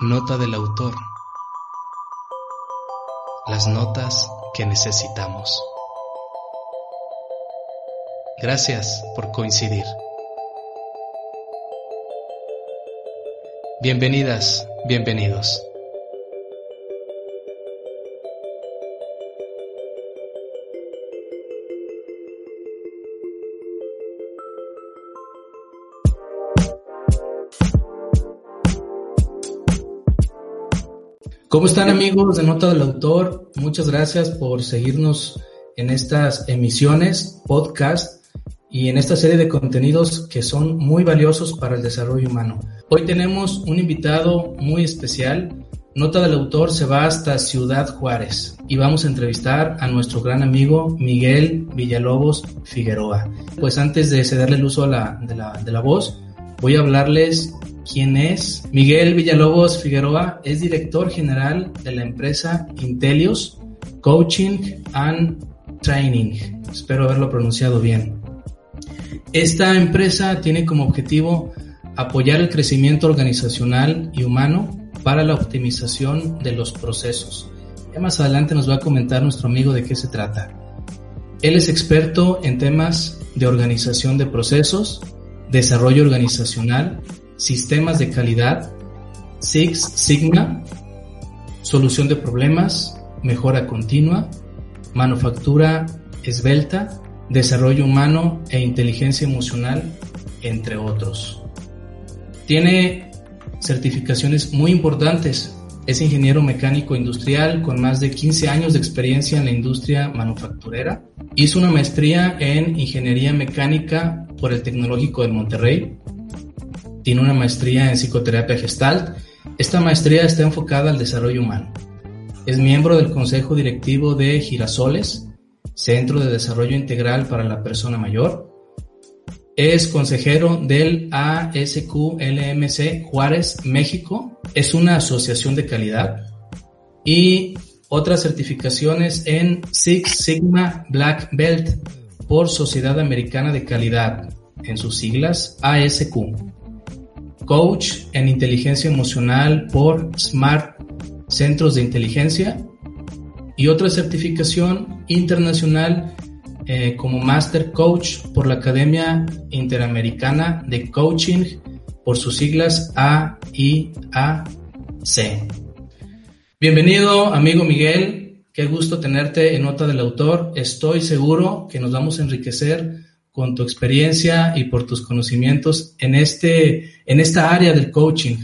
Nota del autor. Las notas que necesitamos. Gracias por coincidir. Bienvenidas, bienvenidos. ¿Cómo están amigos de Nota del Autor? Muchas gracias por seguirnos en estas emisiones, podcast y en esta serie de contenidos que son muy valiosos para el desarrollo humano. Hoy tenemos un invitado muy especial. Nota del Autor se va hasta Ciudad Juárez y vamos a entrevistar a nuestro gran amigo Miguel Villalobos Figueroa. Pues antes de cederle el uso la, de, la, de la voz, voy a hablarles quién es. Miguel Villalobos Figueroa es director general de la empresa Intelios Coaching and Training. Espero haberlo pronunciado bien. Esta empresa tiene como objetivo apoyar el crecimiento organizacional y humano para la optimización de los procesos. Ya más adelante nos va a comentar nuestro amigo de qué se trata. Él es experto en temas de organización de procesos, desarrollo organizacional sistemas de calidad, Six Sigma, solución de problemas, mejora continua, manufactura esbelta, desarrollo humano e inteligencia emocional, entre otros. Tiene certificaciones muy importantes. Es ingeniero mecánico industrial con más de 15 años de experiencia en la industria manufacturera. Hizo una maestría en ingeniería mecánica por el Tecnológico de Monterrey tiene una maestría en psicoterapia gestalt. Esta maestría está enfocada al desarrollo humano. Es miembro del consejo directivo de Girasoles, Centro de Desarrollo Integral para la Persona Mayor. Es consejero del ASQLMC Juárez, México. Es una asociación de calidad. Y otras certificaciones en Six Sigma Black Belt por Sociedad Americana de Calidad, en sus siglas ASQ coach en inteligencia emocional por Smart Centros de Inteligencia y otra certificación internacional eh, como Master Coach por la Academia Interamericana de Coaching por sus siglas AIAC. Bienvenido, amigo Miguel. Qué gusto tenerte en Nota del Autor. Estoy seguro que nos vamos a enriquecer con tu experiencia y por tus conocimientos en, este, en esta área del coaching.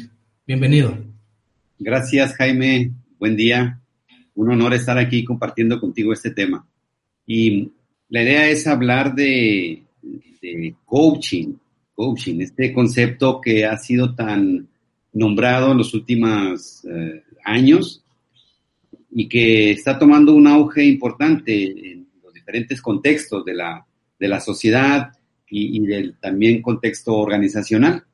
Bienvenido. Gracias, Jaime. Buen día. Un honor estar aquí compartiendo contigo este tema. Y la idea es hablar de, coaching, coaching, este concepto que ha sido tan nombrado en los últimos eh, años y que está tomando un auge importante en los diferentes contextos de la de la sociedad y, del también contexto organizacional.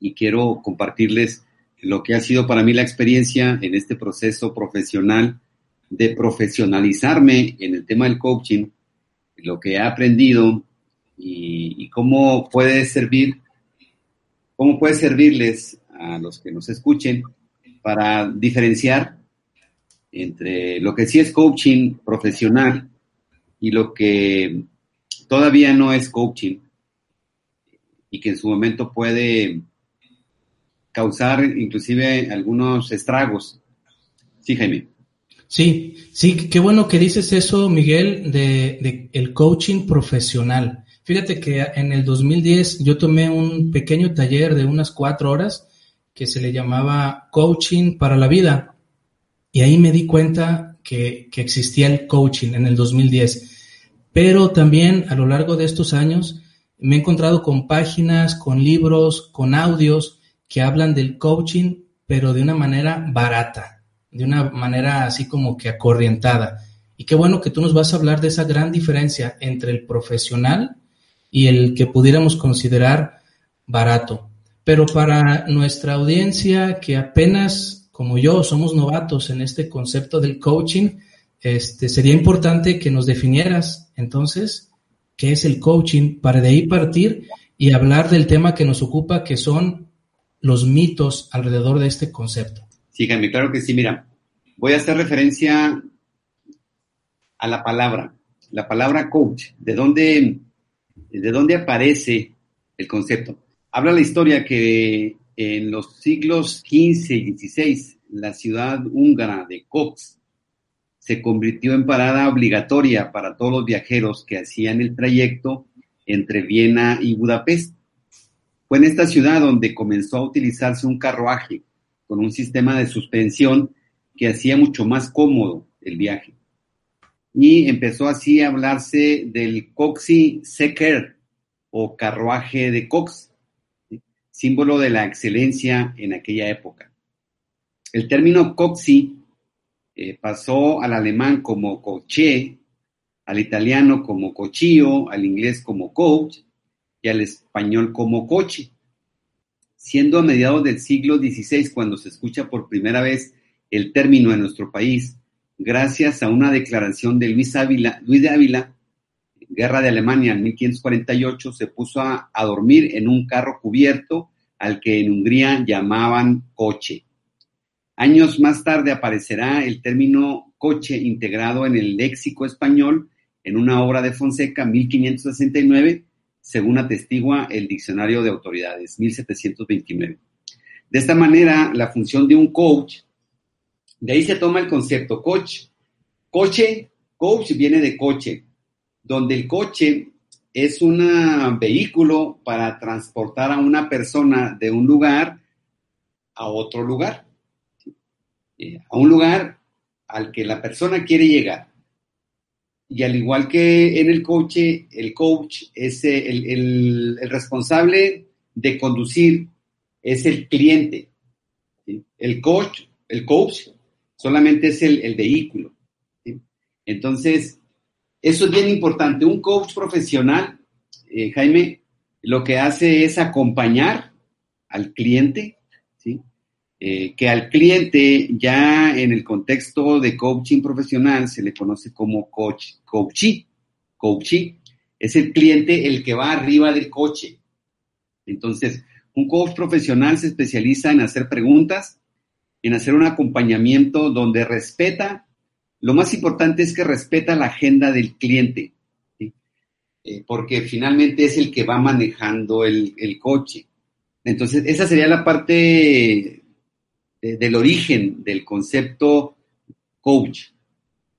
Y quiero compartirles lo que ha sido para mí la experiencia en este proceso profesional de profesionalizarme en el tema del coaching, lo que he aprendido y, cómo puede servir, cómo puede servirles a los que nos escuchen para diferenciar entre lo que sí es coaching profesional y lo que todavía no es coaching y que en su momento puede causar inclusive algunos estragos. Sí, Jaime. Sí, sí, qué bueno que dices eso, Miguel, de, el coaching profesional. Fíjate que en el 2010 yo tomé un pequeño taller de unas cuatro horas que se le llamaba Coaching para la Vida. Y ahí me di cuenta que, que existía el coaching en el 2010. Pero también a lo largo de estos años me he encontrado con páginas, con libros, con audios que hablan del coaching, pero de una manera barata, de una manera así como que acorrientada. Y qué bueno que tú nos vas a hablar de esa gran diferencia entre el profesional y el que pudiéramos considerar barato. Pero para nuestra audiencia que apenas, como yo, somos novatos en este concepto del coaching, este, sería importante que nos definieras entonces qué es el coaching para de ahí partir y hablar del tema que nos ocupa, que son los mitos alrededor de este concepto. Sí, Jaime, claro que sí. Mira, voy a hacer referencia a la palabra, la palabra coach. ¿De dónde, de dónde aparece el concepto? Habla la historia que en los siglos XV y XVI, la ciudad húngara de Cox se convirtió en parada obligatoria para todos los viajeros que hacían el trayecto entre Viena y Budapest. Fue en esta ciudad donde comenzó a utilizarse un carruaje con un sistema de suspensión que hacía mucho más cómodo el viaje. Y empezó así a hablarse del Coxi Secker o carruaje de Cox, símbolo de la excelencia en aquella época. El término Coxi eh, pasó al alemán como coche, al italiano como cochillo, al inglés como coach y al español como coche siendo a mediados del siglo XVI cuando se escucha por primera vez el término en nuestro país, gracias a una declaración de Luis, Ávila, Luis de Ávila, Guerra de Alemania en 1548, se puso a, a dormir en un carro cubierto al que en Hungría llamaban coche. Años más tarde aparecerá el término coche integrado en el léxico español en una obra de Fonseca, 1569, según atestigua el Diccionario de Autoridades, 1729. De esta manera, la función de un coach, de ahí se toma el concepto coach. Coche, coach viene de coche, donde el coche es un vehículo para transportar a una persona de un lugar a otro lugar, a un lugar al que la persona quiere llegar y al igual que en el coche, el coach es el, responsable de conducir, es el cliente. El coach, el coach solamente es el, vehículo. Entonces, eso es bien importante. Un coach profesional, eh, Jaime, lo que hace es acompañar al cliente eh, que al cliente ya en el contexto de coaching profesional se le conoce como coach, coachee. Coachee es el cliente el que va arriba del coche. Entonces, un coach profesional se especializa en hacer preguntas, en hacer un acompañamiento donde respeta, lo más importante es que respeta la agenda del cliente, eh, porque finalmente es el que va manejando el, el coche. Entonces, esa sería la parte del origen del concepto coach,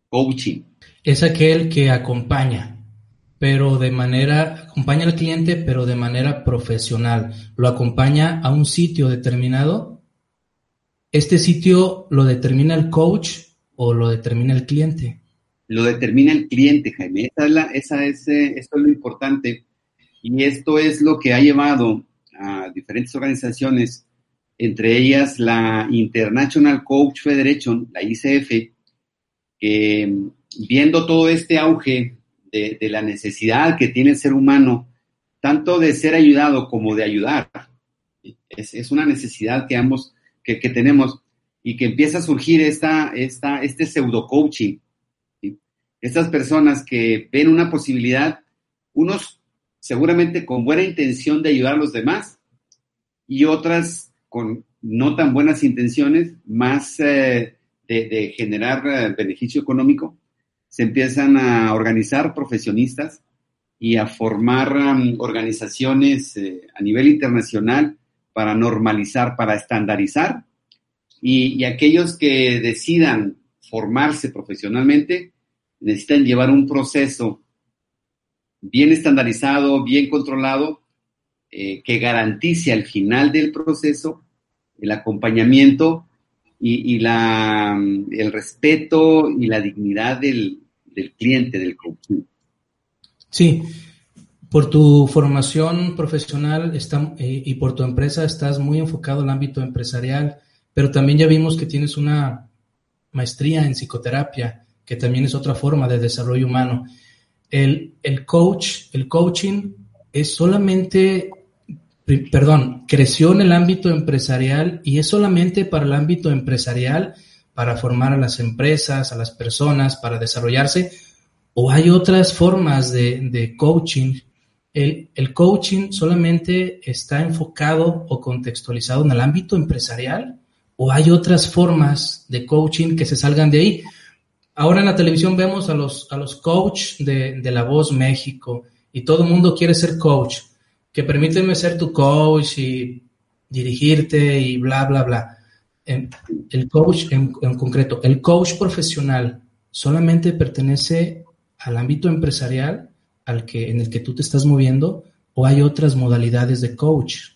coaching. Es aquel que acompaña, pero de manera, acompaña al cliente, pero de manera profesional. Lo acompaña a un sitio determinado. ¿Este sitio lo determina el coach o lo determina el cliente? Lo determina el cliente, Jaime. Esa es, la, esa es, eh, esto es lo importante. Y esto es lo que ha llevado a diferentes organizaciones entre ellas la International Coach Federation, la ICF, que viendo todo este auge de, la necesidad que tiene el ser humano, tanto de ser ayudado como de ayudar, es, una necesidad que ambos, que, tenemos y que empieza a surgir esta, esta, este pseudo coaching. Estas personas que ven una posibilidad, unos seguramente con buena intención de ayudar a los demás y otras con no tan buenas intenciones, más eh, de, generar eh, beneficio económico, se empiezan a organizar profesionistas y a formar um, organizaciones eh, a nivel internacional para normalizar, para estandarizar, y, aquellos que decidan formarse profesionalmente necesitan llevar un proceso bien estandarizado, bien controlado, eh, que garantice al final del proceso el acompañamiento y, la, el respeto y la dignidad del, cliente, del coaching. Sí, por tu formación profesional está, eh, y por tu empresa estás muy enfocado al ámbito empresarial, pero también ya vimos que tienes una maestría en psicoterapia, que también es otra forma de desarrollo humano. El, el coach, el coaching es solamente perdón, creció en el ámbito empresarial y es solamente para el ámbito empresarial, para formar a las empresas, a las personas, para desarrollarse, o hay otras formas de, coaching el, el, coaching solamente está enfocado o contextualizado en el ámbito empresarial o hay otras formas de coaching que se salgan de ahí. Ahora en la televisión vemos a los, a los coach de, de La Voz México y todo el mundo quiere ser coach, que permíteme ser tu coach y dirigirte y bla, bla, bla. El coach en, en concreto, el coach profesional solamente pertenece al ámbito empresarial al que, en el que tú te estás moviendo o hay otras modalidades de coach?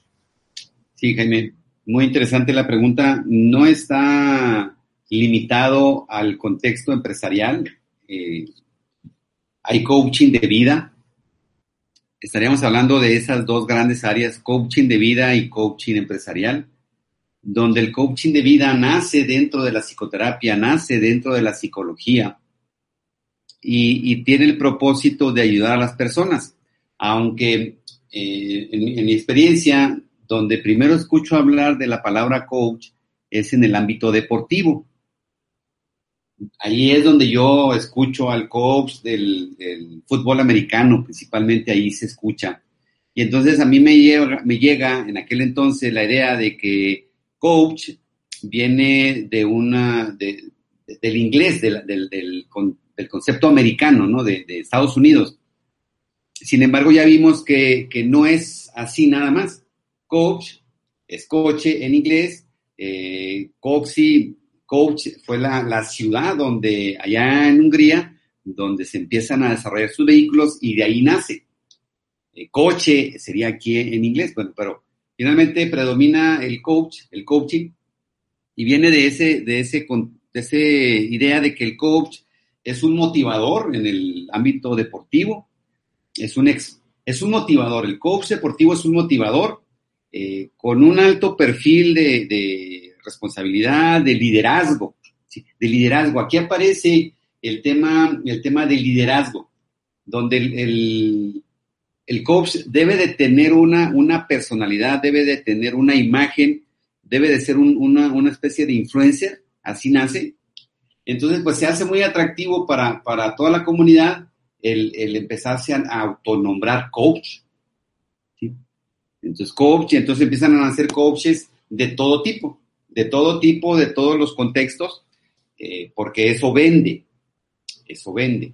Sí, Jaime, muy interesante la pregunta. No está limitado al contexto empresarial. Eh, hay coaching de vida. Estaríamos hablando de esas dos grandes áreas, coaching de vida y coaching empresarial, donde el coaching de vida nace dentro de la psicoterapia, nace dentro de la psicología y, tiene el propósito de ayudar a las personas. Aunque eh, en, mi experiencia, donde primero escucho hablar de la palabra coach es en el ámbito deportivo. Ahí es donde yo escucho al coach del, fútbol americano, principalmente ahí se escucha. Y entonces a mí me llega, me llega en aquel entonces la idea de que coach viene de una, del inglés, del, del, concepto americano, ¿no? De, Estados Unidos. Sin embargo, ya vimos que, no es así nada más. Coach es coche en inglés. Eh, Coxi, Coach fue la, ciudad donde, allá en Hungría, donde se empiezan a desarrollar sus vehículos y de ahí nace. Eh, coche sería aquí en inglés, bueno, pero finalmente predomina el coach, el coaching, y viene de ese, de ese, de ese idea de que el coach es un motivador en el ámbito deportivo, es un, ex, es un motivador, el coach deportivo es un motivador eh, con un alto perfil de, responsabilidad, de liderazgo, de liderazgo. Aquí aparece el tema, el tema del liderazgo, donde el, el, coach debe de tener una, una, personalidad, debe de tener una imagen, debe de ser una, una especie de influencer, así nace, entonces, pues se hace muy atractivo para, toda la comunidad el, empezarse a, autonombrar coach. Entonces, coach, y entonces empiezan a hacer coaches de todo tipo, de todo tipo, de todos los contextos, eh, porque eso vende, eso vende.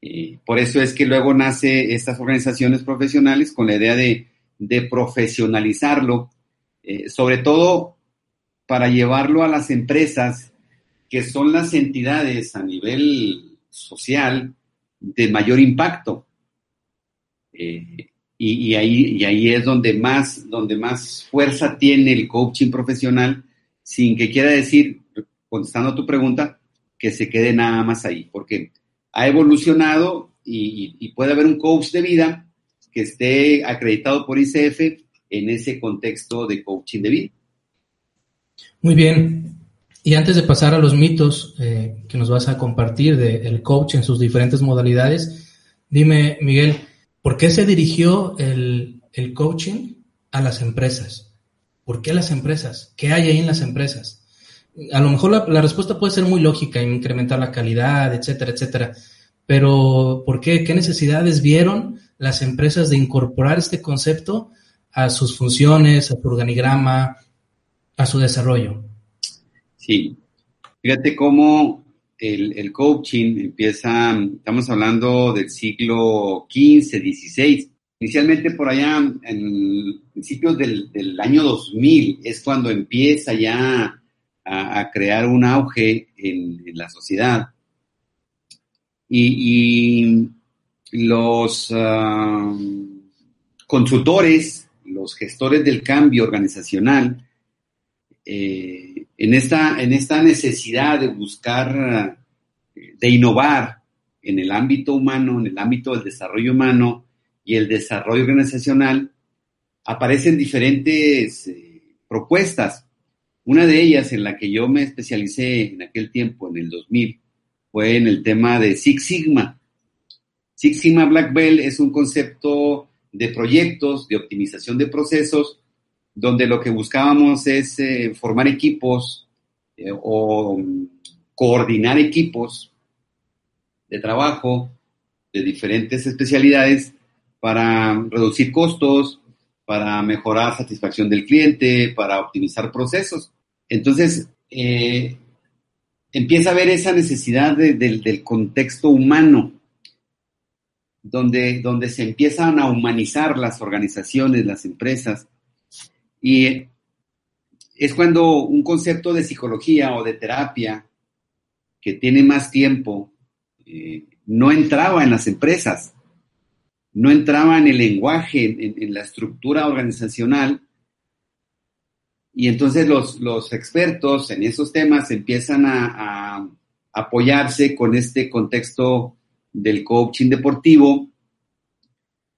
Eh, por eso es que luego nace estas organizaciones profesionales con la idea de, profesionalizarlo, eh, sobre todo para llevarlo a las empresas que son las entidades a nivel social de mayor impacto. Eh, y, ahí, y ahí es donde más, donde más fuerza tiene el coaching profesional, sin que quiera decir, contestando a tu pregunta, que se quede nada más ahí, porque ha evolucionado y, puede haber un coach de vida que esté acreditado por ICF en ese contexto de coaching de vida. Muy bien. Y antes de pasar a los mitos eh, que nos vas a compartir del coach en sus diferentes modalidades, dime, Miguel, ¿por qué se dirigió el, coaching a las empresas? ¿Por qué las empresas? ¿Qué hay ahí en las empresas? A lo mejor la, la respuesta puede ser muy lógica, incrementar la calidad, etcétera, etcétera. Pero ¿por qué? ¿Qué necesidades vieron las empresas de incorporar este concepto a sus funciones, a su organigrama, a su desarrollo? Sí, fíjate cómo el, coaching empieza, estamos hablando del siglo XV, XVI. Inicialmente por allá, en principios del, año 2000, es cuando empieza ya a, crear un auge en, la sociedad. Y, los ah, consultores, los gestores del cambio organizacional, eh, en, esta, en esta necesidad de buscar, de innovar en el ámbito humano, en el ámbito del desarrollo humano y el desarrollo organizacional, aparecen diferentes eh, propuestas. Una de ellas en la que yo me especialicé en aquel tiempo, en el 2000, fue en el tema de Six Sigma. Six Sigma Black Belt es un concepto de proyectos, de optimización de procesos, donde lo que buscábamos es eh, formar equipos eh, o coordinar equipos de trabajo de diferentes especialidades para reducir costos, para mejorar satisfacción del cliente, para optimizar procesos. Entonces, eh, empieza a ver esa necesidad del contexto humano, donde, donde se empiezan a humanizar las organizaciones, las empresas. Y es cuando un concepto de psicología o de terapia que tiene más tiempo eh, no entraba en las empresas no entraba en el lenguaje, en, la estructura organizacional. Y entonces los, expertos en esos temas empiezan a, apoyarse con este contexto del coaching deportivo,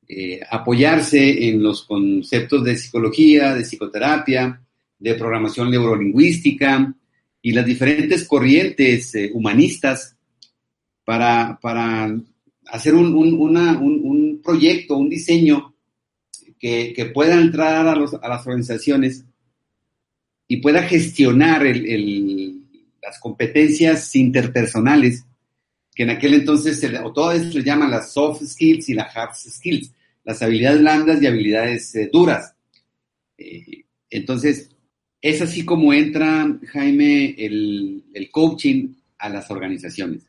eh, apoyarse en los conceptos de psicología, de psicoterapia, de programación neurolingüística y las diferentes corrientes eh, humanistas para, para hacer un, un, proyecto, un diseño que, pueda entrar a, las organizaciones y pueda gestionar las competencias interpersonales, que en aquel entonces, o se llaman las soft skills y las hard skills, las habilidades blandas y habilidades eh, duras. Eh, entonces, es así como entra, Jaime, el, el coaching a las organizaciones.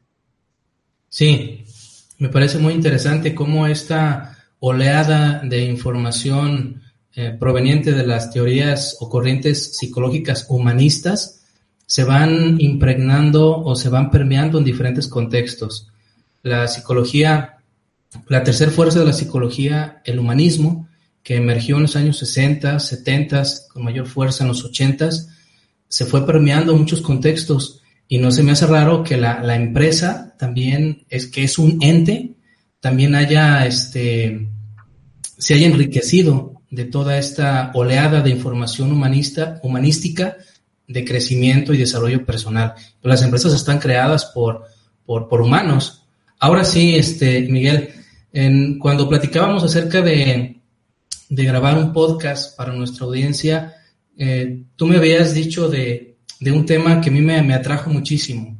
Sí, me parece muy interesante cómo esta oleada de información eh, proveniente de las teorías o corrientes psicológicas humanistas se van impregnando o se van permeando en diferentes contextos. La psicología, la tercera fuerza de la psicología, el humanismo, que emergió en los años 60, 70, con mayor fuerza en los 80, se fue permeando muchos contextos y no se me hace raro que la, la empresa también es que es un ente, también haya este se haya enriquecido de toda esta oleada de información humanista, humanística de crecimiento y desarrollo personal. las empresas están creadas por, por, por humanos. Ahora sí, este, Miguel, en, cuando platicábamos acerca de, de grabar un podcast para nuestra audiencia, eh, tú me habías dicho de de un tema que a mí me, atrajo muchísimo,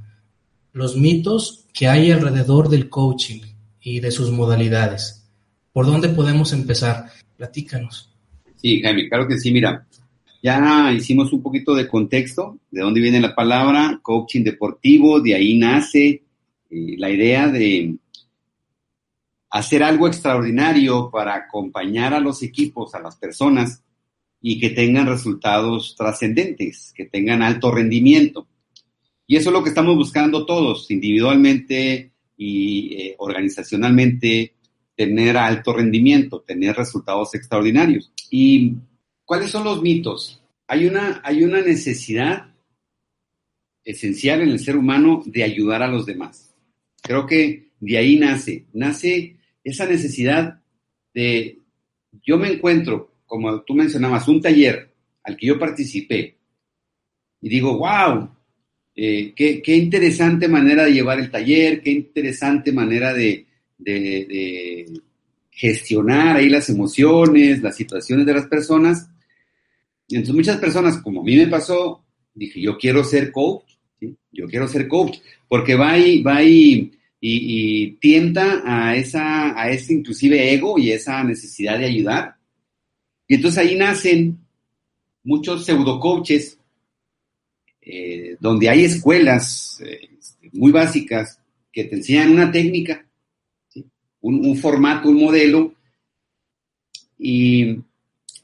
los mitos que hay alrededor del coaching y de sus modalidades. ¿Por dónde podemos empezar? Platícanos. Sí, Jaime, claro que sí, mira, ya hicimos un poquito de contexto, de dónde viene la palabra, coaching deportivo, de ahí nace eh, la idea de hacer algo extraordinario para acompañar a los equipos, a las personas, y que tengan resultados trascendentes, que tengan alto rendimiento. Y eso es lo que estamos buscando todos, individualmente y eh, organizacionalmente, tener alto rendimiento, tener resultados extraordinarios. ¿Y cuáles son los mitos? Hay una, hay una necesidad esencial en el ser humano de ayudar a los demás. Creo que de ahí nace, nace esa necesidad de, yo me encuentro como tú mencionabas, un taller al que yo participé y digo, wow, eh, qué, interesante manera de llevar el taller, qué interesante manera de, gestionar ahí las emociones, las situaciones de las personas. Y entonces muchas personas, como a mí me pasó, dije, yo quiero ser coach, yo quiero ser coach, porque va y, va y, y, tienta a, esa, a ese inclusive ego y esa necesidad de ayudar. Y entonces ahí nacen muchos pseudocoaches, eh, donde hay escuelas eh, muy básicas que te enseñan una técnica, un, formato, un modelo, y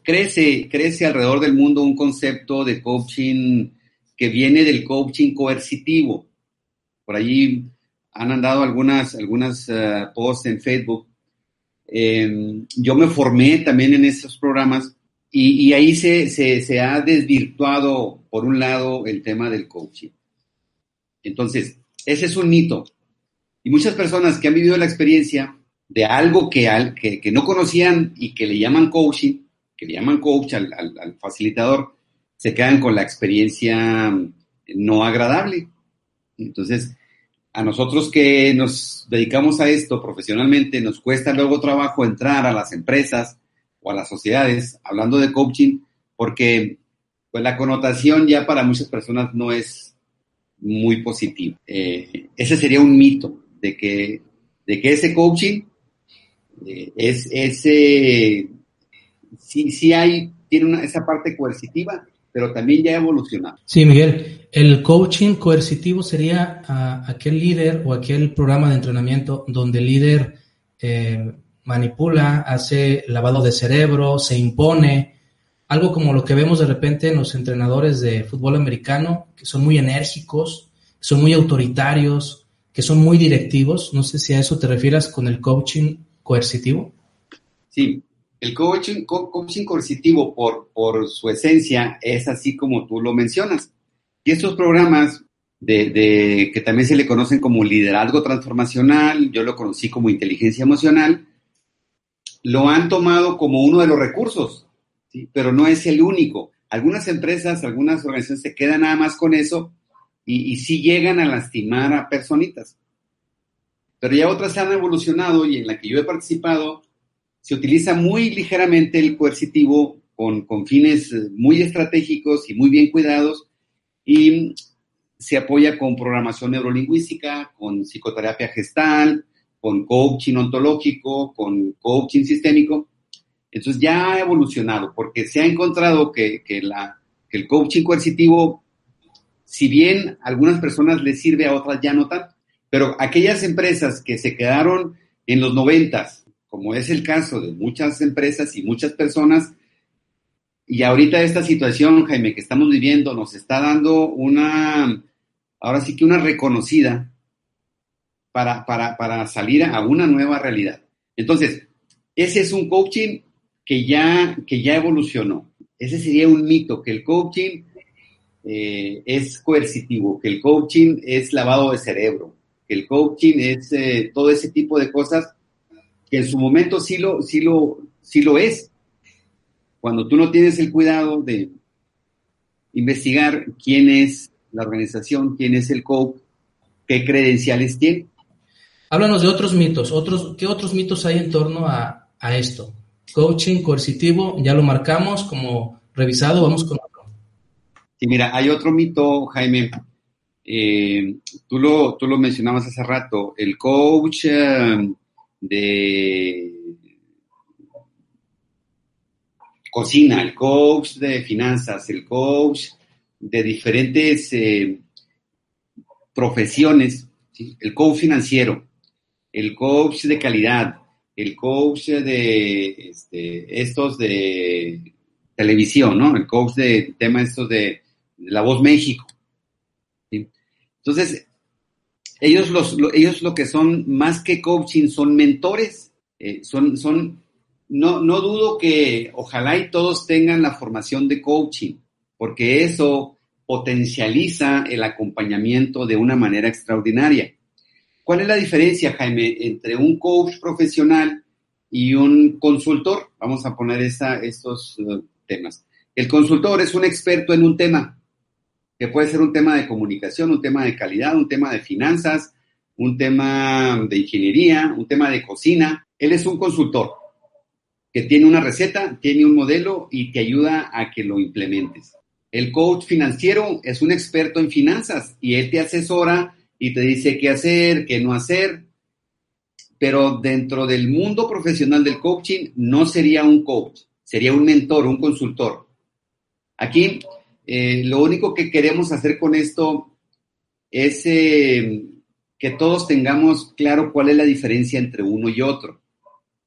crece, crece alrededor del mundo un concepto de coaching que viene del coaching coercitivo. Por allí han andado algunas, algunas eh, posts en Facebook Em, yo me formé también en esos programas y, ahí se, se, ha desvirtuado, por un lado, el tema del coaching. Entonces, ese es un mito. Y muchas personas que han vivido la experiencia de algo que, al, que, no conocían y que le llaman coaching, que le llaman coach al, al facilitador, se quedan con la experiencia no agradable. Entonces, a nosotros que nos dedicamos a esto profesionalmente, nos cuesta luego trabajo entrar a las empresas o a las sociedades hablando de coaching, porque pues la connotación ya para muchas personas no es muy positiva. Eh, ese sería un mito de que, de que ese coaching Eh, es ese, sí, sí hay, tiene una, esa parte coercitiva, pero también ya ha evolucionado. Sí, Miguel, el coaching coercitivo sería aquel líder o aquel programa de entrenamiento donde el líder eh, manipula, hace lavado de cerebro, se impone, algo como lo que vemos de repente en los entrenadores de fútbol americano, que son muy enérgicos, son muy autoritarios, que son muy directivos. No sé si a eso te refieras con el coaching coercitivo. Sí, el coaching, coaching coercitivo por, por su esencia es así como tú lo mencionas. Y estos programas que también se le conocen como liderazgo transformacional, yo lo conocí como inteligencia emocional, lo han tomado como uno de los recursos pero no es el único. Algunas empresas, algunas organizaciones se quedan nada más con eso y, y sí llegan a lastimar a personitas. Pero ya otras han evolucionado y en la que yo he participado, se utiliza muy ligeramente el coercitivo con, con fines muy estratégicos y muy bien cuidados y se apoya con programación neurolingüística, con psicoterapia gestal, con coaching ontológico, con coaching sistémico. Entonces ya ha evolucionado porque se ha encontrado que, la, el coaching coercitivo, si bien a algunas personas les sirve, a otras ya no tanto, pero aquellas empresas que se quedaron en los noventas, como es el caso de muchas empresas y muchas personas, y ahorita esta situación, Jaime, que estamos viviendo, nos está dando una, ahora sí que una reconocida para, para, para salir a una nueva realidad. Entonces, ese es un coaching que ya, que ya evolucionó. Ese sería un mito, que el coaching eh, es coercitivo, que el coaching es lavado de cerebro, que el coaching es eh, todo ese tipo de cosas que en su momento sí lo, sí lo, sí lo es. Cuando tú no tienes el cuidado de investigar quién es la organización, quién es el coach, qué credenciales tiene. Háblanos de otros mitos, otros, ¿qué otros mitos hay en torno a, a esto? Coaching coercitivo, ya lo marcamos como revisado, vamos con otro. Sí, mira, hay otro mito, Jaime. Eh, tú, lo, tú lo mencionabas hace rato, el coach eh, de cocina, el coach de finanzas, el coach de diferentes eh, profesiones, el coach financiero, el coach de calidad, el coach de este, estos de televisión, ¿no? El coach de tema estos de, La Voz México. Entonces, ellos, los, lo, ellos lo que son más que coaching son mentores, eh, son, son, no, no dudo que ojalá y todos tengan la formación de coaching, porque eso potencializa el acompañamiento de una manera extraordinaria. ¿Cuál es la diferencia, Jaime, entre un coach profesional y un consultor? Vamos a poner esa, estos uh, temas. El consultor es un experto en un tema, que puede ser un tema de comunicación, un tema de calidad, un tema de finanzas, un tema de ingeniería, un tema de cocina. Él es un consultor que tiene una receta, tiene un modelo y te ayuda a que lo implementes. El coach financiero es un experto en finanzas y él te asesora y te dice qué hacer, qué no hacer, pero dentro del mundo profesional del coaching no sería un coach, sería un mentor, un consultor. Aquí eh, lo único que queremos hacer con esto es eh, que todos tengamos claro cuál es la diferencia entre uno y otro.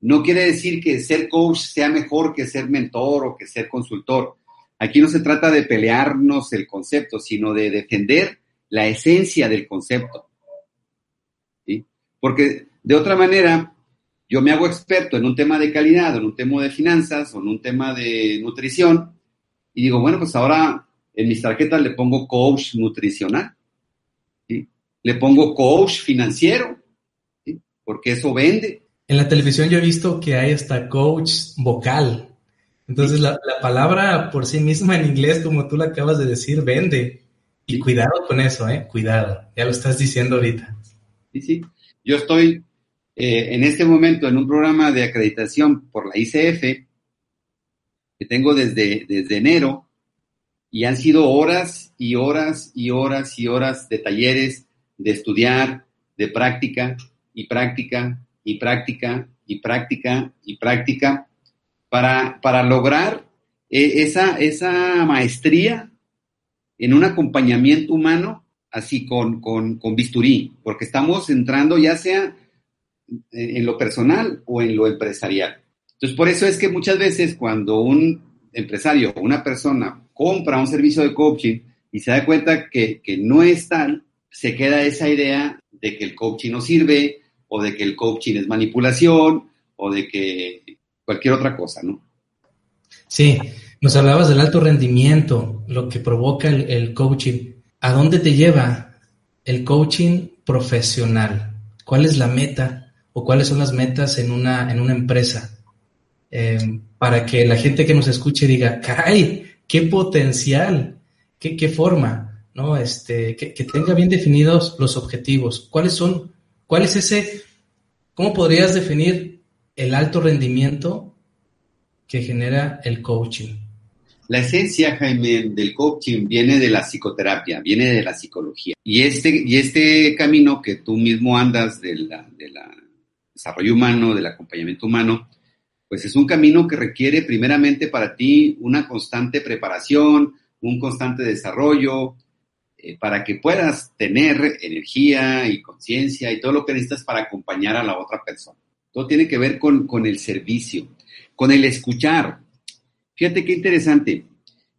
No quiere decir que ser coach sea mejor que ser mentor o que ser consultor. Aquí no se trata de pelearnos el concepto, sino de defender la esencia del concepto. Porque de otra manera, yo me hago experto en un tema de calidad, en un tema de finanzas, o en un tema de nutrición, y digo, bueno, pues ahora en mis tarjetas le pongo coach nutricional, le pongo coach financiero, porque eso vende. En la televisión yo he visto que hay hasta coach vocal. Entonces la, la palabra por sí misma en inglés, como tú la acabas de decir, vende. Y cuidado con eso, ¿eh? Cuidado. Ya lo estás diciendo ahorita. Sí, sí. Yo estoy eh, en este momento en un programa de acreditación por la ICF que tengo desde, desde enero y han sido horas y horas y horas y horas de talleres, de estudiar, de práctica y práctica y práctica y práctica y práctica para, para lograr eh, esa, esa maestría en un acompañamiento humano, así con, con, con bisturí, porque estamos entrando ya sea en lo personal o en lo empresarial. Entonces, por eso es que muchas veces cuando un empresario o una persona compra un servicio de coaching y se da cuenta que, que no es tal, se queda esa idea de que el coaching no sirve o de que el coaching es manipulación o de que cualquier otra cosa, ¿no? Sí, nos hablabas del alto rendimiento, lo que provoca el, coaching. ¿A dónde te lleva el coaching profesional? ¿Cuál es la meta o cuáles son las metas en una, en una empresa? Eh, para que la gente que nos escuche diga, caray, qué potencial, qué, qué forma. ¿no? Este, que, tenga bien definidos los objetivos. ¿Cuáles son, cuál es ese, cómo podrías definir el alto rendimiento que genera el coaching? La esencia, Jaime, del coaching viene de la psicoterapia, viene de la psicología. Y este, y este camino que tú mismo andas del de desarrollo humano, del acompañamiento humano, pues es un camino que requiere primeramente para ti una constante preparación, un constante desarrollo, eh, para que puedas tener energía y conciencia y todo lo que necesitas para acompañar a la otra persona. Todo tiene que ver con, el servicio, con el escuchar. Fíjate qué interesante.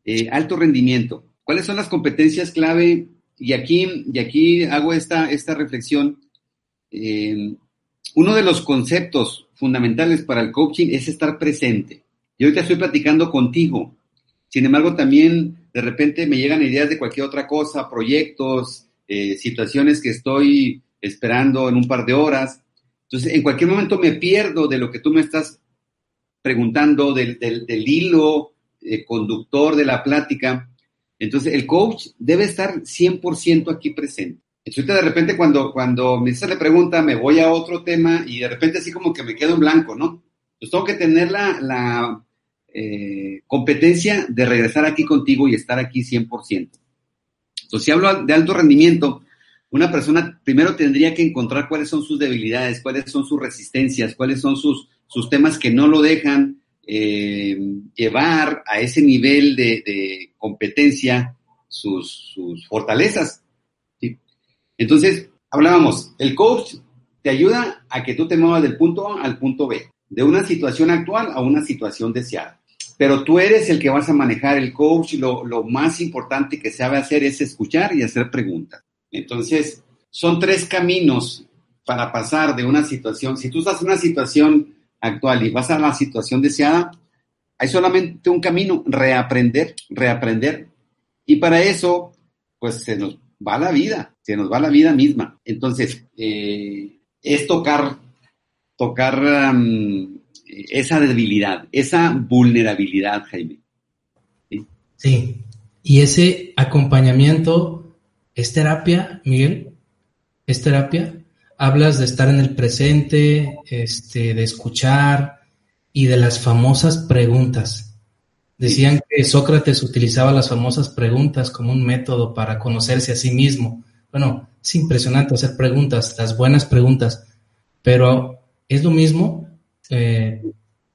Eh, alto rendimiento. ¿Cuáles son las competencias clave? Y aquí, y aquí hago esta, esta reflexión. Eh, uno de los conceptos fundamentales para el coaching es estar presente. Yo ahorita estoy platicando contigo. Sin embargo, también de repente me llegan ideas de cualquier otra cosa, proyectos, eh, situaciones que estoy esperando en un par de horas. Entonces, en cualquier momento me pierdo de lo que tú me estás preguntando, del, hilo eh, conductor de la plática. Entonces, el coach debe estar 100% aquí presente. Entonces, de repente, cuando, cuando me hace la pregunta, me voy a otro tema y de repente así como que me quedo en blanco, ¿no? Pues tengo que tener la eh, competencia de regresar aquí contigo y estar aquí 100%. Entonces, si hablo de alto rendimiento, una persona primero tendría que encontrar cuáles son sus debilidades, cuáles son sus resistencias, cuáles son sus, sus temas que no lo dejan eh, llevar a ese nivel de, competencia sus, sus fortalezas. Entonces, hablábamos, el coach te ayuda a que tú te muevas del punto A al punto B, de una situación actual a una situación deseada pero tú eres el que vas a manejar el coach. Lo, lo más importante que sabe hacer es escuchar y hacer preguntas. Entonces, son tres caminos para pasar de una situación. Si tú estás en una situación actual y vas a la situación deseada, hay solamente un camino, reaprender, reaprender. Y para eso, pues se nos va la vida, se nos va la vida misma. Entonces, eh, es tocar, tocar esa debilidad, esa vulnerabilidad, Jaime. ¿Sí? y ese acompañamiento es terapia, Miguel, es terapia. Hablas de estar en el presente, este, de escuchar y de las famosas preguntas. Decían que Sócrates utilizaba las famosas preguntas como un método para conocerse a sí mismo. Bueno, es impresionante hacer preguntas, las buenas preguntas, pero es lo mismo eh,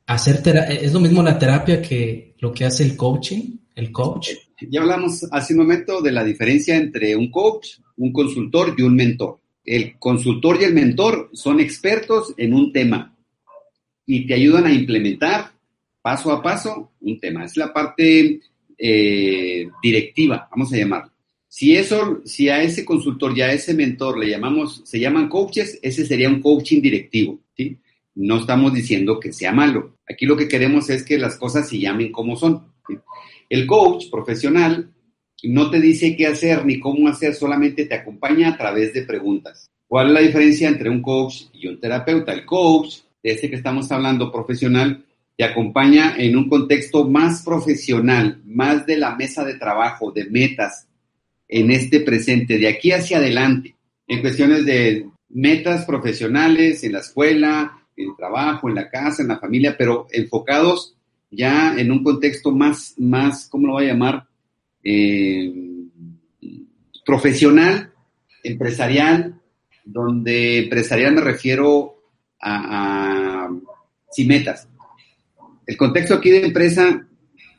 hacer es lo mismo la terapia que lo que hace el coaching, el coach. Ya hablamos hace un momento de la diferencia entre un coach, un consultor y un mentor. El consultor y el mentor son expertos en un tema y te ayudan a implementar paso a paso un tema. Es la parte eh, directiva, vamos a llamarlo. Si eso, si a ese consultor y a ese mentor le llamamos, se llaman coaches, ese sería un coaching directivo, ¿sí? No estamos diciendo que sea malo. Aquí lo que queremos es que las cosas se llamen como son. El coach profesional no te dice qué hacer ni cómo hacer, solamente te acompaña a través de preguntas. ¿Cuál es la diferencia entre un coach y un terapeuta? El coach, de ese que estamos hablando profesional, te acompaña en un contexto más profesional, más de la mesa de trabajo, de metas en este presente, de aquí hacia adelante, en cuestiones de metas profesionales en la escuela, el trabajo, en la casa, en la familia, pero enfocados ya en un contexto más, más ¿cómo lo voy a llamar? Eh, profesional, empresarial, donde empresarial me refiero a, sin metas. El contexto aquí de empresa,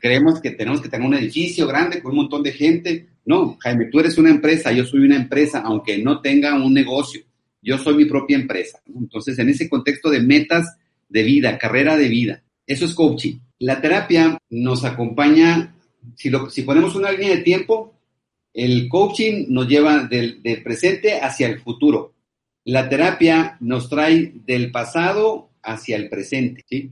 creemos que tenemos que tener un edificio grande con un montón de gente. No, Jaime, tú eres una empresa, yo soy una empresa, aunque no tenga un negocio. Yo soy mi propia empresa. Entonces, en ese contexto de metas de vida, carrera de vida, eso es coaching. La terapia nos acompaña, si, lo, si ponemos una línea de tiempo, el coaching nos lleva del, presente hacia el futuro. La terapia nos trae del pasado hacia el presente. ¿sí?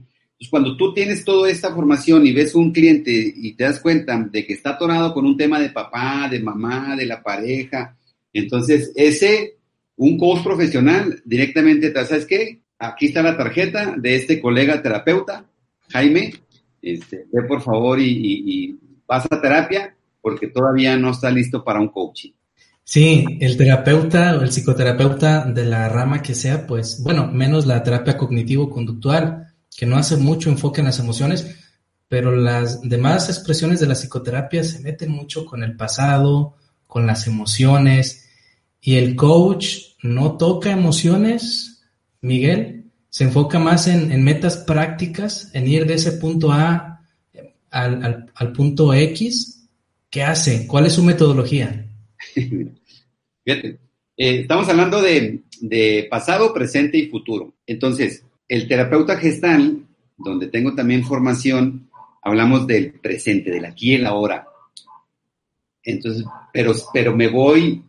Cuando tú tienes toda esta formación y ves un cliente y te das cuenta de que está atorado con un tema de papá, de mamá, de la pareja, entonces ese, un coach profesional directamente te ¿sabes qué? Aquí está la tarjeta de este colega terapeuta, Jaime, este, ve por favor y, y, y vas a terapia porque todavía no está listo para un coaching. Sí, el terapeuta o el psicoterapeuta de la rama que sea, pues, bueno, menos la terapia cognitivo-conductual, que no hace mucho enfoque en las emociones, pero las demás expresiones de la psicoterapia se meten mucho con el pasado, con las emociones, y el coach no toca emociones, Miguel, se enfoca más en, en metas prácticas, en ir de ese punto A al, al, punto X. ¿Qué hace? ¿Cuál es su metodología? Fíjate, eh, estamos hablando de, de, pasado, presente y futuro. Entonces, el terapeuta gestal, donde tengo también formación, hablamos del presente, del aquí y el ahora. Entonces, pero, pero me voy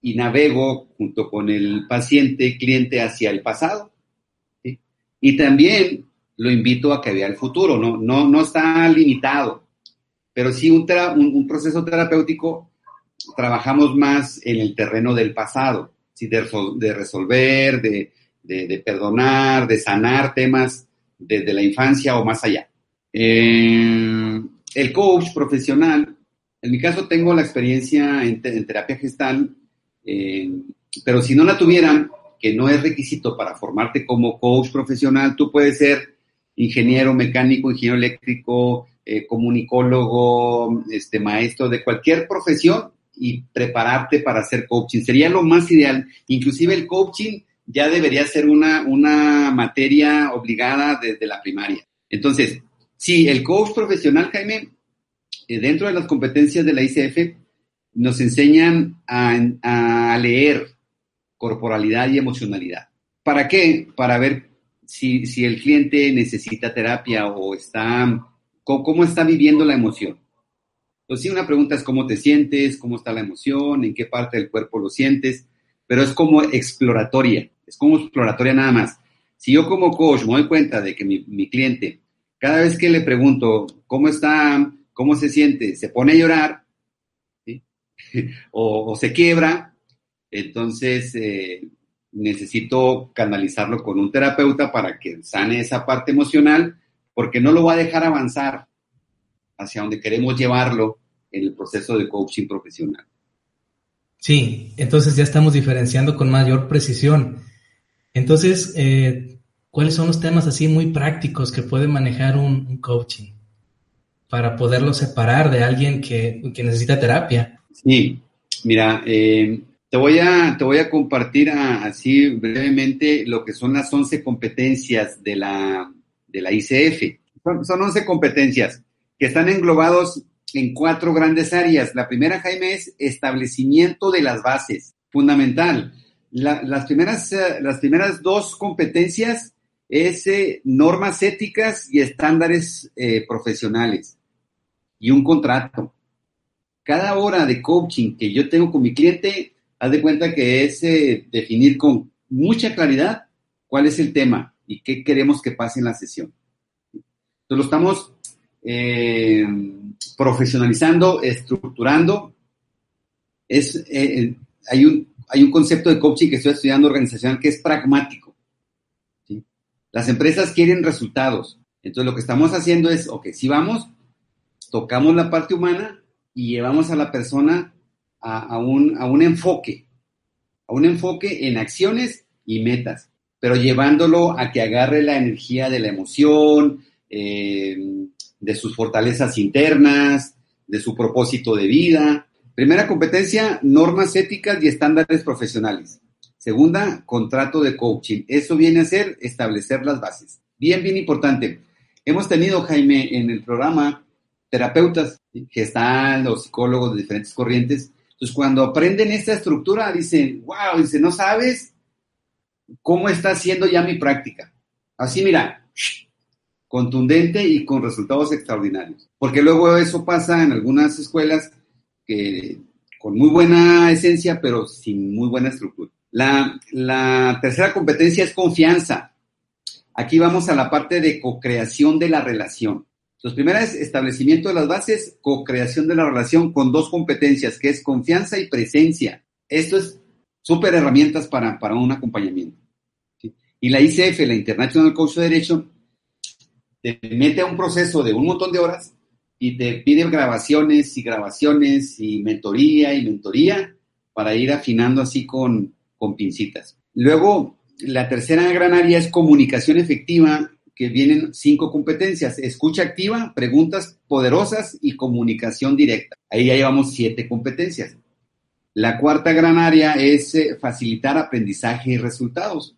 y navego junto con el paciente, cliente, hacia el pasado. ¿sí? Y también lo invito a que vea el futuro, no, no, no está limitado, pero sí un, un, un proceso terapéutico trabajamos más en el terreno del pasado, ¿sí? de, de, resolver, de, de, de, perdonar, de sanar temas desde la infancia o más allá. Eh, el coach profesional, en mi caso tengo la experiencia en, en terapia gestal, eh, pero si no la tuvieran, que no es requisito para formarte como coach profesional, tú puedes ser ingeniero mecánico, ingeniero eléctrico, eh, comunicólogo, este, maestro de cualquier profesión y prepararte para hacer coaching. Sería lo más ideal. Inclusive el coaching ya debería ser una, una materia obligada desde la primaria. Entonces, sí, el coach profesional, Jaime, eh, dentro de las competencias de la ICF, nos enseñan a, leer corporalidad y emocionalidad. ¿Para qué? Para ver si, el cliente necesita terapia o está, cómo, está viviendo la emoción. Entonces, sí, una pregunta es cómo te sientes, cómo está la emoción, en qué parte del cuerpo lo sientes, pero es como exploratoria, es como exploratoria nada más. Si yo como coach me doy cuenta de que mi, cliente, cada vez que le pregunto cómo está, cómo se siente, se pone a llorar. o, se quiebra, entonces eh, necesito canalizarlo con un terapeuta para que sane esa parte emocional, porque no lo va a dejar avanzar hacia donde queremos llevarlo en el proceso de coaching profesional. Sí, entonces ya estamos diferenciando con mayor precisión. Entonces, eh, ¿cuáles son los temas así muy prácticos que puede manejar un, un coaching para poderlo separar de alguien que, que necesita terapia? Sí, mira, eh, te, voy a, te voy a compartir así brevemente lo que son las 11 competencias de la, de la ICF. Son, son 11 competencias que están englobados en cuatro grandes áreas. La primera, Jaime, es establecimiento de las bases, fundamental. La, las, primeras, uh, las primeras dos competencias es eh, normas éticas y estándares eh, profesionales y un contrato. Cada hora de coaching que yo tengo con mi cliente, haz de cuenta que es eh, definir con mucha claridad cuál es el tema y qué queremos que pase en la sesión. Entonces lo estamos eh, profesionalizando, estructurando. Es, eh, hay, un, hay un concepto de coaching que estoy estudiando organizacional que es pragmático. Las empresas quieren resultados. Entonces lo que estamos haciendo es, ok, si vamos, tocamos la parte humana y llevamos a la persona a, un, a un enfoque, a un enfoque en acciones y metas, pero llevándolo a que agarre la energía de la emoción, eh, de sus fortalezas internas, de su propósito de vida. Primera competencia, normas éticas y estándares profesionales. Segunda, contrato de coaching. Eso viene a ser establecer las bases. bien, bien importante. Hemos tenido, Jaime, en el programa terapeutas, que están los psicólogos de diferentes corrientes. Entonces, cuando aprenden esta estructura, dicen, wow, dice, no sabes cómo está haciendo ya mi práctica. Así, mira, contundente y con resultados extraordinarios. Porque luego eso pasa en algunas escuelas que con muy buena esencia, pero sin muy buena estructura. La, la tercera competencia es confianza. Aquí vamos a la parte de co-creación de la relación. Entonces, primera es establecimiento de las bases, co-creación de la relación con dos competencias, que es confianza y presencia. Esto es súper herramientas para, para un acompañamiento. Y la ICF, la International Coach Federation, te mete a un proceso de un montón de horas y te pide grabaciones y grabaciones y mentoría y mentoría para ir afinando así con, con pincitas. Luego, la tercera gran área es comunicación efectiva, que vienen cinco competencias, escucha activa, preguntas poderosas y comunicación directa. Ahí ya llevamos siete competencias. La cuarta gran área es eh, facilitar aprendizaje y resultados,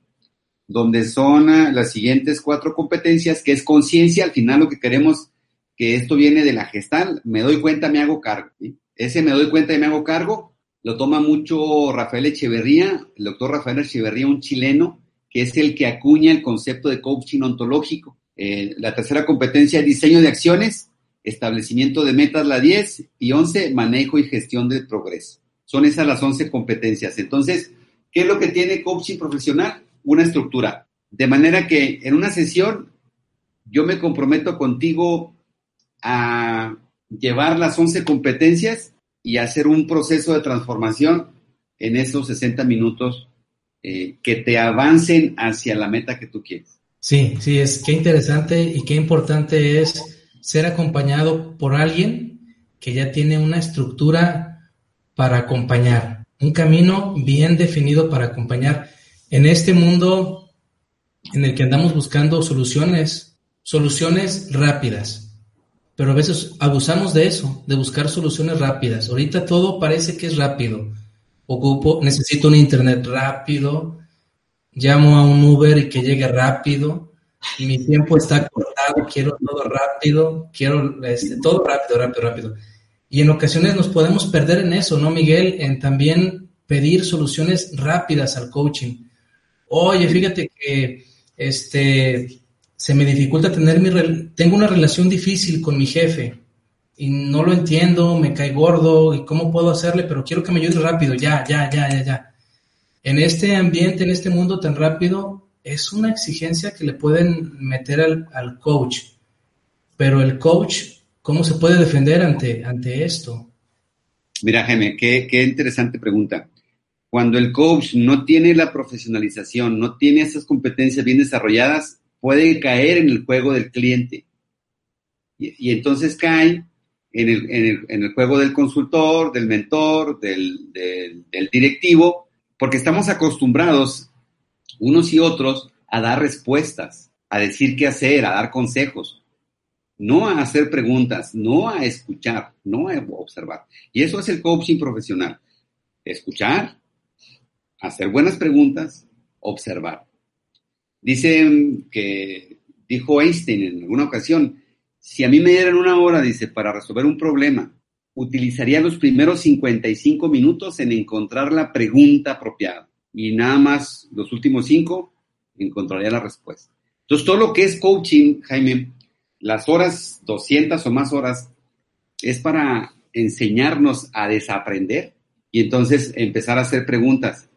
donde son ah, las siguientes cuatro competencias, que es conciencia, al final lo que queremos que esto viene de la gestal, me doy cuenta, me hago cargo. Ese me doy cuenta y me hago cargo lo toma mucho Rafael Echeverría, el doctor Rafael Echeverría, un chileno, que es el que acuña el concepto de coaching ontológico. Eh, la tercera competencia es diseño de acciones, establecimiento de metas, la 10, y 11, manejo y gestión del progreso. Son esas las 11 competencias. Entonces, ¿qué es lo que tiene coaching profesional? Una estructura. De manera que en una sesión yo me comprometo contigo a llevar las 11 competencias y hacer un proceso de transformación en esos 60 minutos eh, que te avancen hacia la meta que tú quieres. Sí, sí, es qué interesante y qué importante es ser acompañado por alguien que ya tiene una estructura para acompañar, un camino bien definido para acompañar en este mundo en el que andamos buscando soluciones, soluciones rápidas, pero a veces abusamos de eso, de buscar soluciones rápidas. Ahorita todo parece que es rápido. Ocupo, necesito un internet rápido, llamo a un Uber y que llegue rápido, mi tiempo está cortado, quiero todo rápido, quiero este, todo rápido, rápido, rápido. Y en ocasiones nos podemos perder en eso, ¿no, Miguel? En también pedir soluciones rápidas al coaching. Oye, fíjate que este, se me dificulta tener mi... Tengo una relación difícil con mi jefe y no lo entiendo, me cae gordo y cómo puedo hacerle, pero quiero que me ayude rápido, ya, ya, ya, ya, ya. En este ambiente, en este mundo tan rápido, es una exigencia que le pueden meter al, coach. Pero el coach, ¿cómo se puede defender ante, ante esto? Mira, Jaime, qué, qué interesante pregunta. Cuando el coach no tiene la profesionalización, no tiene esas competencias bien desarrolladas, puede caer en el juego del cliente. Y, entonces cae en el, juego del consultor, del mentor, del, directivo, porque estamos acostumbrados unos y otros a dar respuestas, a decir qué hacer, a dar consejos, no a hacer preguntas, no a escuchar, no a observar. Y eso es el coaching profesional. Escuchar, hacer buenas preguntas, observar. Dicen que dijo Einstein en alguna ocasión, si a mí me dieran una hora, dice, para resolver un problema, utilizaría los primeros 55 minutos en encontrar la pregunta apropiada y nada más los últimos cinco encontraría la respuesta. Entonces, todo lo que es coaching, Jaime, las horas, 200 o más horas, es para enseñarnos a desaprender y entonces empezar a hacer preguntas.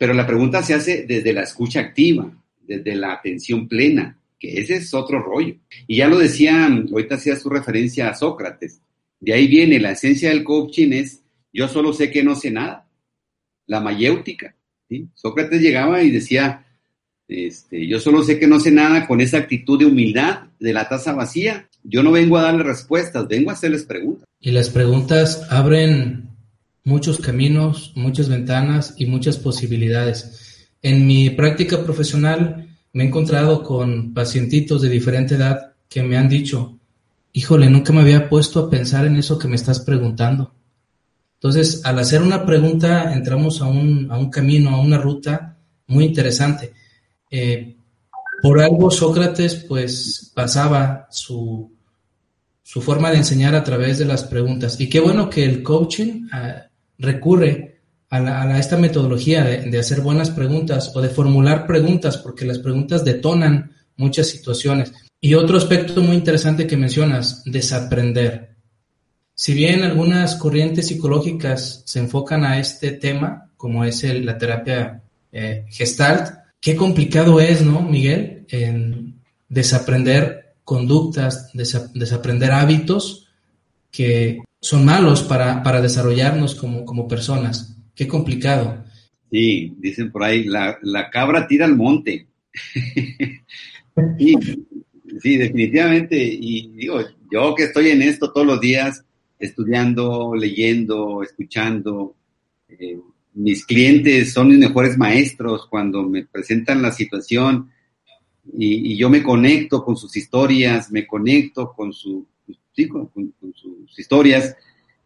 Pero la pregunta se hace desde la escucha activa, desde la atención plena, que ese es otro rollo. Y ya lo decían, ahorita hacía su referencia a Sócrates. De ahí viene la esencia del coaching es yo solo sé que no sé nada. La mayéutica. Sócrates llegaba y decía, este, yo solo sé que no sé nada con esa actitud de humildad de la taza vacía. Yo no vengo a darle respuestas, vengo a hacerles preguntas. Y las preguntas abren muchos caminos, muchas ventanas y muchas posibilidades. En mi práctica profesional me he encontrado con pacientitos de diferente edad que me han dicho, híjole, nunca me había puesto a pensar en eso que me estás preguntando. Entonces, al hacer una pregunta, entramos a un, camino, a una ruta muy interesante. Eh, Por algo Sócrates pues pasaba su, su forma de enseñar a través de las preguntas. Y qué bueno que el coaching ah, recurre a, esta metodología de, hacer buenas preguntas o de formular preguntas, porque las preguntas detonan muchas situaciones. Y otro aspecto muy interesante que mencionas, desaprender. Si bien algunas corrientes psicológicas se enfocan a este tema, como es la terapia eh, gestalt, qué complicado es, ¿no, Miguel? En desaprender conductas, desaprender hábitos que son malos para, para desarrollarnos como, como, personas. Qué complicado. Sí, dicen por ahí, la, la cabra tira al monte. sí, definitivamente. Y digo, yo que estoy en esto todos los días, estudiando, leyendo, escuchando, eh, mis clientes son mis mejores maestros cuando me presentan la situación y, yo me conecto con sus historias, me conecto con, su, con, sus historias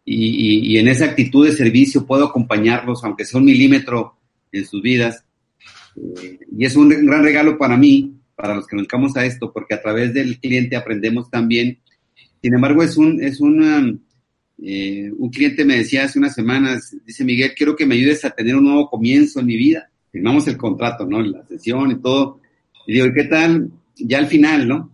y, en esa actitud de servicio puedo acompañarlos, aunque sea un milímetro en sus vidas. Eh, y es un gran regalo para mí, para los que nos dedicamos a esto, porque a través del cliente aprendemos también. Sin embargo, es un, es una, eh, un cliente me decía hace unas semanas, dice Miguel, quiero que me ayudes a tener un nuevo comienzo en mi vida. Firmamos el contrato, ¿no? La sesión y todo. Y digo, ¿qué tal? Ya al final, ¿no?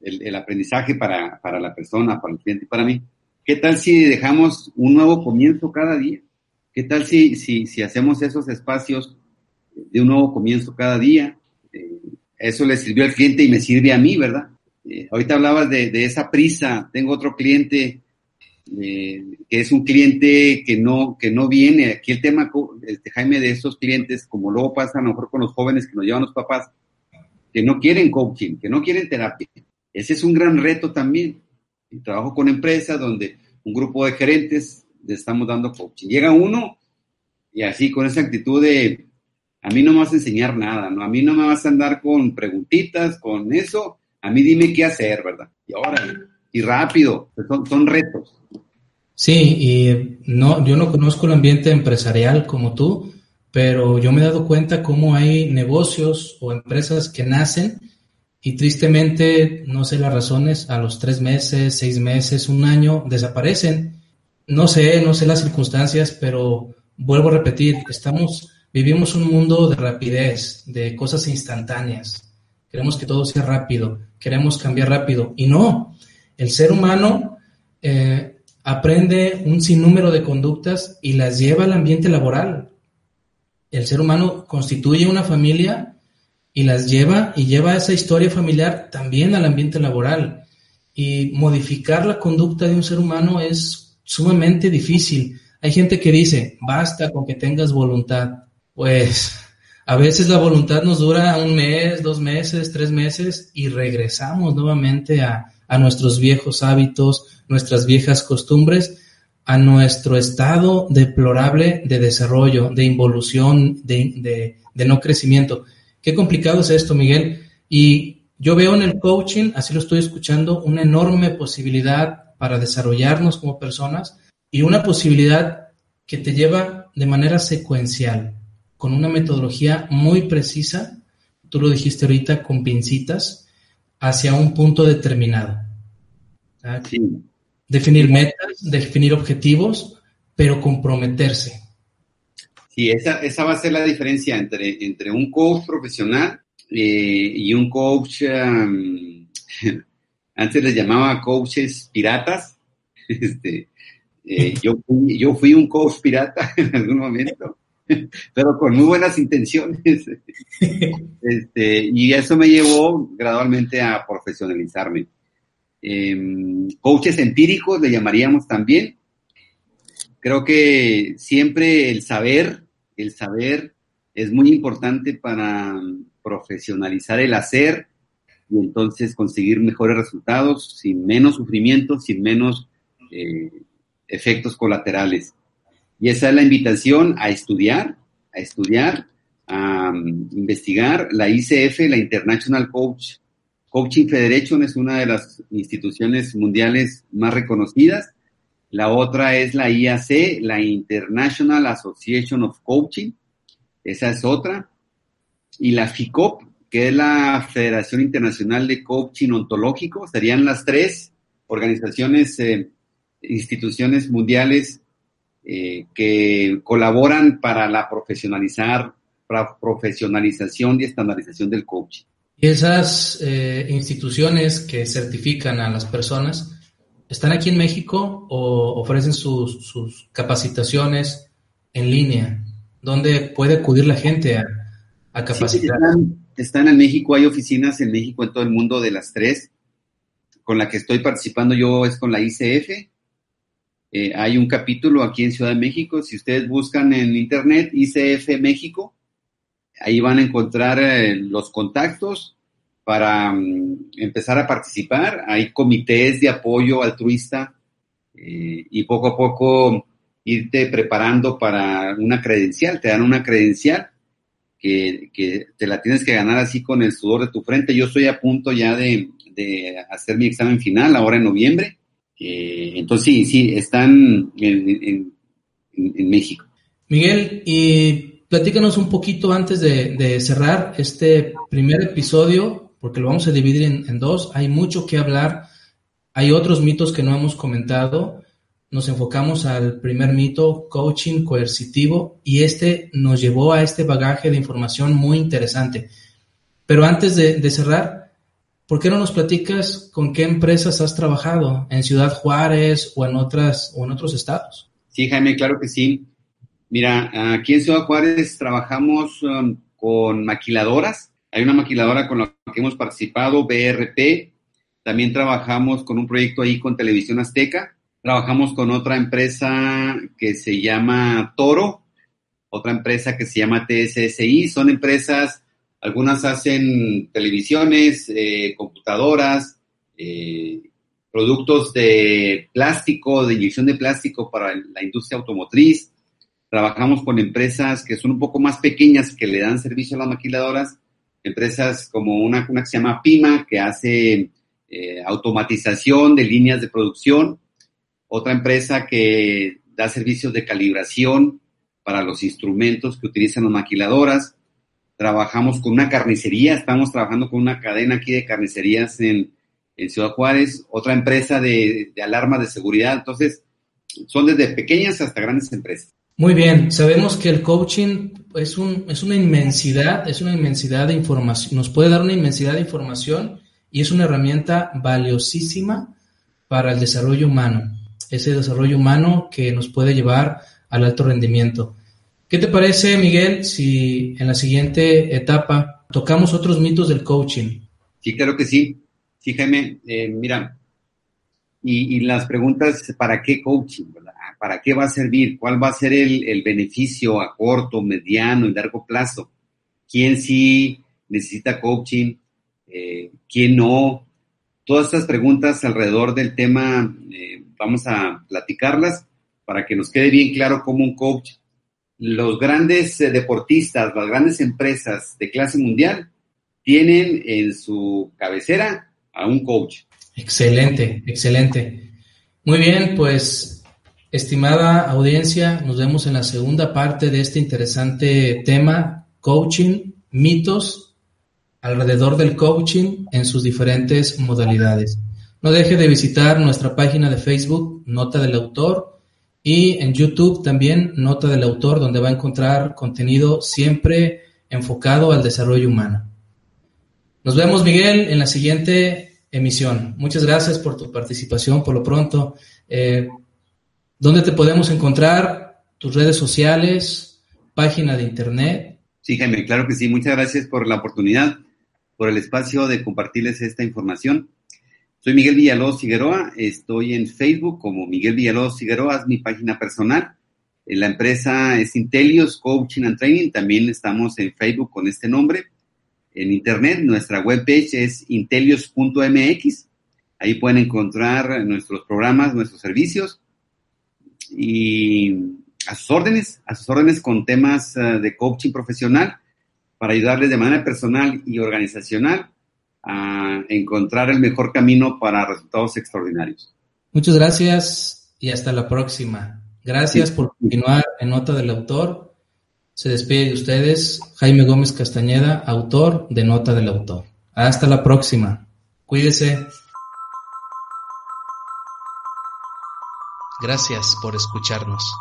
El, aprendizaje para, para, la persona, para el cliente y para mí. ¿Qué tal si dejamos un nuevo comienzo cada día? ¿Qué tal si, si, si hacemos esos espacios de un nuevo comienzo cada día? Eh, eso le sirvió al cliente y me sirve a mí, ¿verdad? Eh, ahorita hablabas de, de, esa prisa. Tengo otro cliente eh, que es un cliente que no, que no viene. Aquí el tema, este, Jaime, de esos clientes, como luego pasa a lo mejor con los jóvenes que nos llevan los papás, que no quieren coaching, que no quieren terapia. Ese es un gran reto también. Trabajo con empresas donde un grupo de gerentes le estamos dando coaching. Llega uno y así con esa actitud de, a mí no me vas a enseñar nada, ¿no? A mí no me vas a andar con preguntitas, con eso. A mí dime qué hacer, ¿verdad? Y ahora, y rápido, son, son retos. Sí, y no, yo no conozco el ambiente empresarial como tú, pero yo me he dado cuenta cómo hay negocios o empresas que nacen y tristemente, no sé las razones, a los tres meses, seis meses, un año, desaparecen. No sé, no sé las circunstancias, pero vuelvo a repetir, estamos, vivimos un mundo de rapidez, de cosas instantáneas. Queremos que todo sea rápido, queremos cambiar rápido. Y no, el ser humano eh, aprende un sinnúmero de conductas y las lleva al ambiente laboral. El ser humano constituye una familia y las lleva y lleva esa historia familiar también al ambiente laboral. Y modificar la conducta de un ser humano es sumamente difícil. Hay gente que dice, basta con que tengas voluntad. Pues a veces la voluntad nos dura un mes, dos meses, tres meses y regresamos nuevamente a, a nuestros viejos hábitos, nuestras viejas costumbres, a nuestro estado deplorable de desarrollo, de involución, de, no crecimiento. Qué complicado es esto, Miguel. Y yo veo en el coaching, así lo estoy escuchando, una enorme posibilidad para desarrollarnos como personas y una posibilidad que te lleva de manera secuencial, con una metodología muy precisa, tú lo dijiste ahorita, con pincitas, hacia un punto determinado. Definir metas, definir objetivos, pero comprometerse. Sí, esa, esa va a ser la diferencia entre, entre un coach profesional eh, y un coach, antes les llamaba coaches piratas. Este, eh, yo, fui, yo fui un coach pirata en algún momento, pero con muy buenas intenciones. Este, y eso me llevó gradualmente a profesionalizarme. Em, coaches empíricos le llamaríamos también. Creo que siempre el saber, el saber es muy importante para profesionalizar el hacer y entonces conseguir mejores resultados sin menos sufrimiento, sin menos eh, efectos colaterales. Y esa es la invitación a estudiar, a estudiar, a um, investigar. La ICF, la International Coach Coaching Federation es una de las instituciones mundiales más reconocidas. La otra es la IAC, la International Association of Coaching. Esa es otra. Y la FICOP, que es la Federación Internacional de Coaching Ontológico. Serían las tres organizaciones, eh, instituciones mundiales eh, que colaboran para la profesionalizar, para profesionalización y estandarización del coaching. Esas eh, instituciones que certifican a las personas, ¿están aquí en México o ofrecen sus, sus capacitaciones en línea? ¿Dónde puede acudir la gente a, a capacitar? están, están, en México, hay oficinas en México, en todo el mundo de las tres. Con la que estoy participando yo es con la ICF, eh, hay un capítulo aquí en Ciudad de México. Si ustedes buscan en internet ICF México, ahí van a encontrar eh, los contactos para mm, empezar a participar. Hay comités de apoyo altruista eh, y poco a poco irte preparando para una credencial. Te dan una credencial que, te la tienes que ganar así con el sudor de tu frente. Yo estoy a punto ya de hacer mi examen final ahora en noviembre entonces sí, sí, están en, México. Miguel, y platícanos un poquito antes de, cerrar este primer episodio, porque lo vamos a dividir en, dos. Hay mucho que hablar, hay otros mitos que no hemos comentado. Nos enfocamos al primer mito, coaching coercitivo, y este nos llevó a este bagaje de información muy interesante. Pero antes de cerrar, ¿Por qué no nos platicas con qué empresas has trabajado en Ciudad Juárez o en otras o en otros estados? Sí, Jaime, claro que sí. Mira, aquí en Ciudad Juárez trabajamos um, con maquiladoras. Hay una maquiladora con la que hemos participado, BRP. También trabajamos con un proyecto ahí con Televisión Azteca. Trabajamos con otra empresa que se llama Toro, otra empresa que se llama TSSI. Son empresas algunas hacen televisiones, eh, computadoras, eh, productos de plástico, de inyección de plástico para la industria automotriz. Trabajamos con empresas que son un poco más pequeñas que le dan servicio a las maquiladoras. Empresas como una, que se llama Pima, que hace eh, automatización de líneas de producción. Otra empresa que da servicios de calibración para los instrumentos que utilizan las maquiladoras trabajamos con una carnicería, estamos trabajando con una cadena aquí de carnicerías en, Ciudad Juárez, otra empresa de, de alarmas de seguridad, entonces son desde pequeñas hasta grandes empresas. Muy bien, sabemos que el coaching es, un, es una inmensidad, es una inmensidad de información, nos puede dar una inmensidad de información y es una herramienta valiosísima para el desarrollo humano, ese desarrollo humano que nos puede llevar al alto rendimiento. ¿Qué te parece, Miguel, si en la siguiente etapa tocamos otros mitos del coaching? Sí, claro que sí. Sí, Jaime, eh, mira, y, las preguntas, ¿para qué coaching? ¿Para qué va a servir? ¿Cuál va a ser el, beneficio a corto, mediano y largo plazo? ¿Quién sí necesita coaching? Eh, ¿Quién no? Todas estas preguntas alrededor del tema eh, vamos a platicarlas para que nos quede bien claro cómo un coach los grandes eh, deportistas, las grandes empresas de clase mundial tienen en su cabecera a un coach. Excelente, excelente. Muy bien, pues estimada audiencia, nos vemos en la segunda parte de este interesante tema, coaching, mitos alrededor del coaching en sus diferentes modalidades. No deje de visitar nuestra página de Facebook, Nota del Autor, y en YouTube también Nota del Autor, donde va a encontrar contenido siempre enfocado al desarrollo humano. Nos vemos, Miguel, en la siguiente emisión. Muchas gracias por tu participación por lo pronto. Eh, ¿Dónde te podemos encontrar? ¿Tus redes sociales? ¿Página de internet? Sí, Jaime, claro que sí. Muchas gracias por la oportunidad, por el espacio de compartirles esta información. Soy Miguel Villalobos Figueroa, estoy en Facebook como Miguel Villalobos Figueroa, es mi página personal. Eh, la empresa es Intelios Coaching and Training, también estamos en Facebook con este nombre. En internet, nuestra webpage es intelios.mx, ahí pueden encontrar nuestros programas, nuestros servicios y a sus órdenes, a sus órdenes con temas eh, de coaching profesional para ayudarles de manera personal y organizacional a encontrar el mejor camino para resultados extraordinarios. Muchas gracias y hasta la próxima. Gracias por continuar en Nota del Autor Se despide de ustedes Jaime Gómez Castañeda, autor de Nota del Autor. Hasta la próxima. Cuídese. Gracias por escucharnos.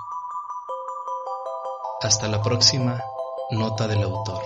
Hasta la próxima Nota del Autor.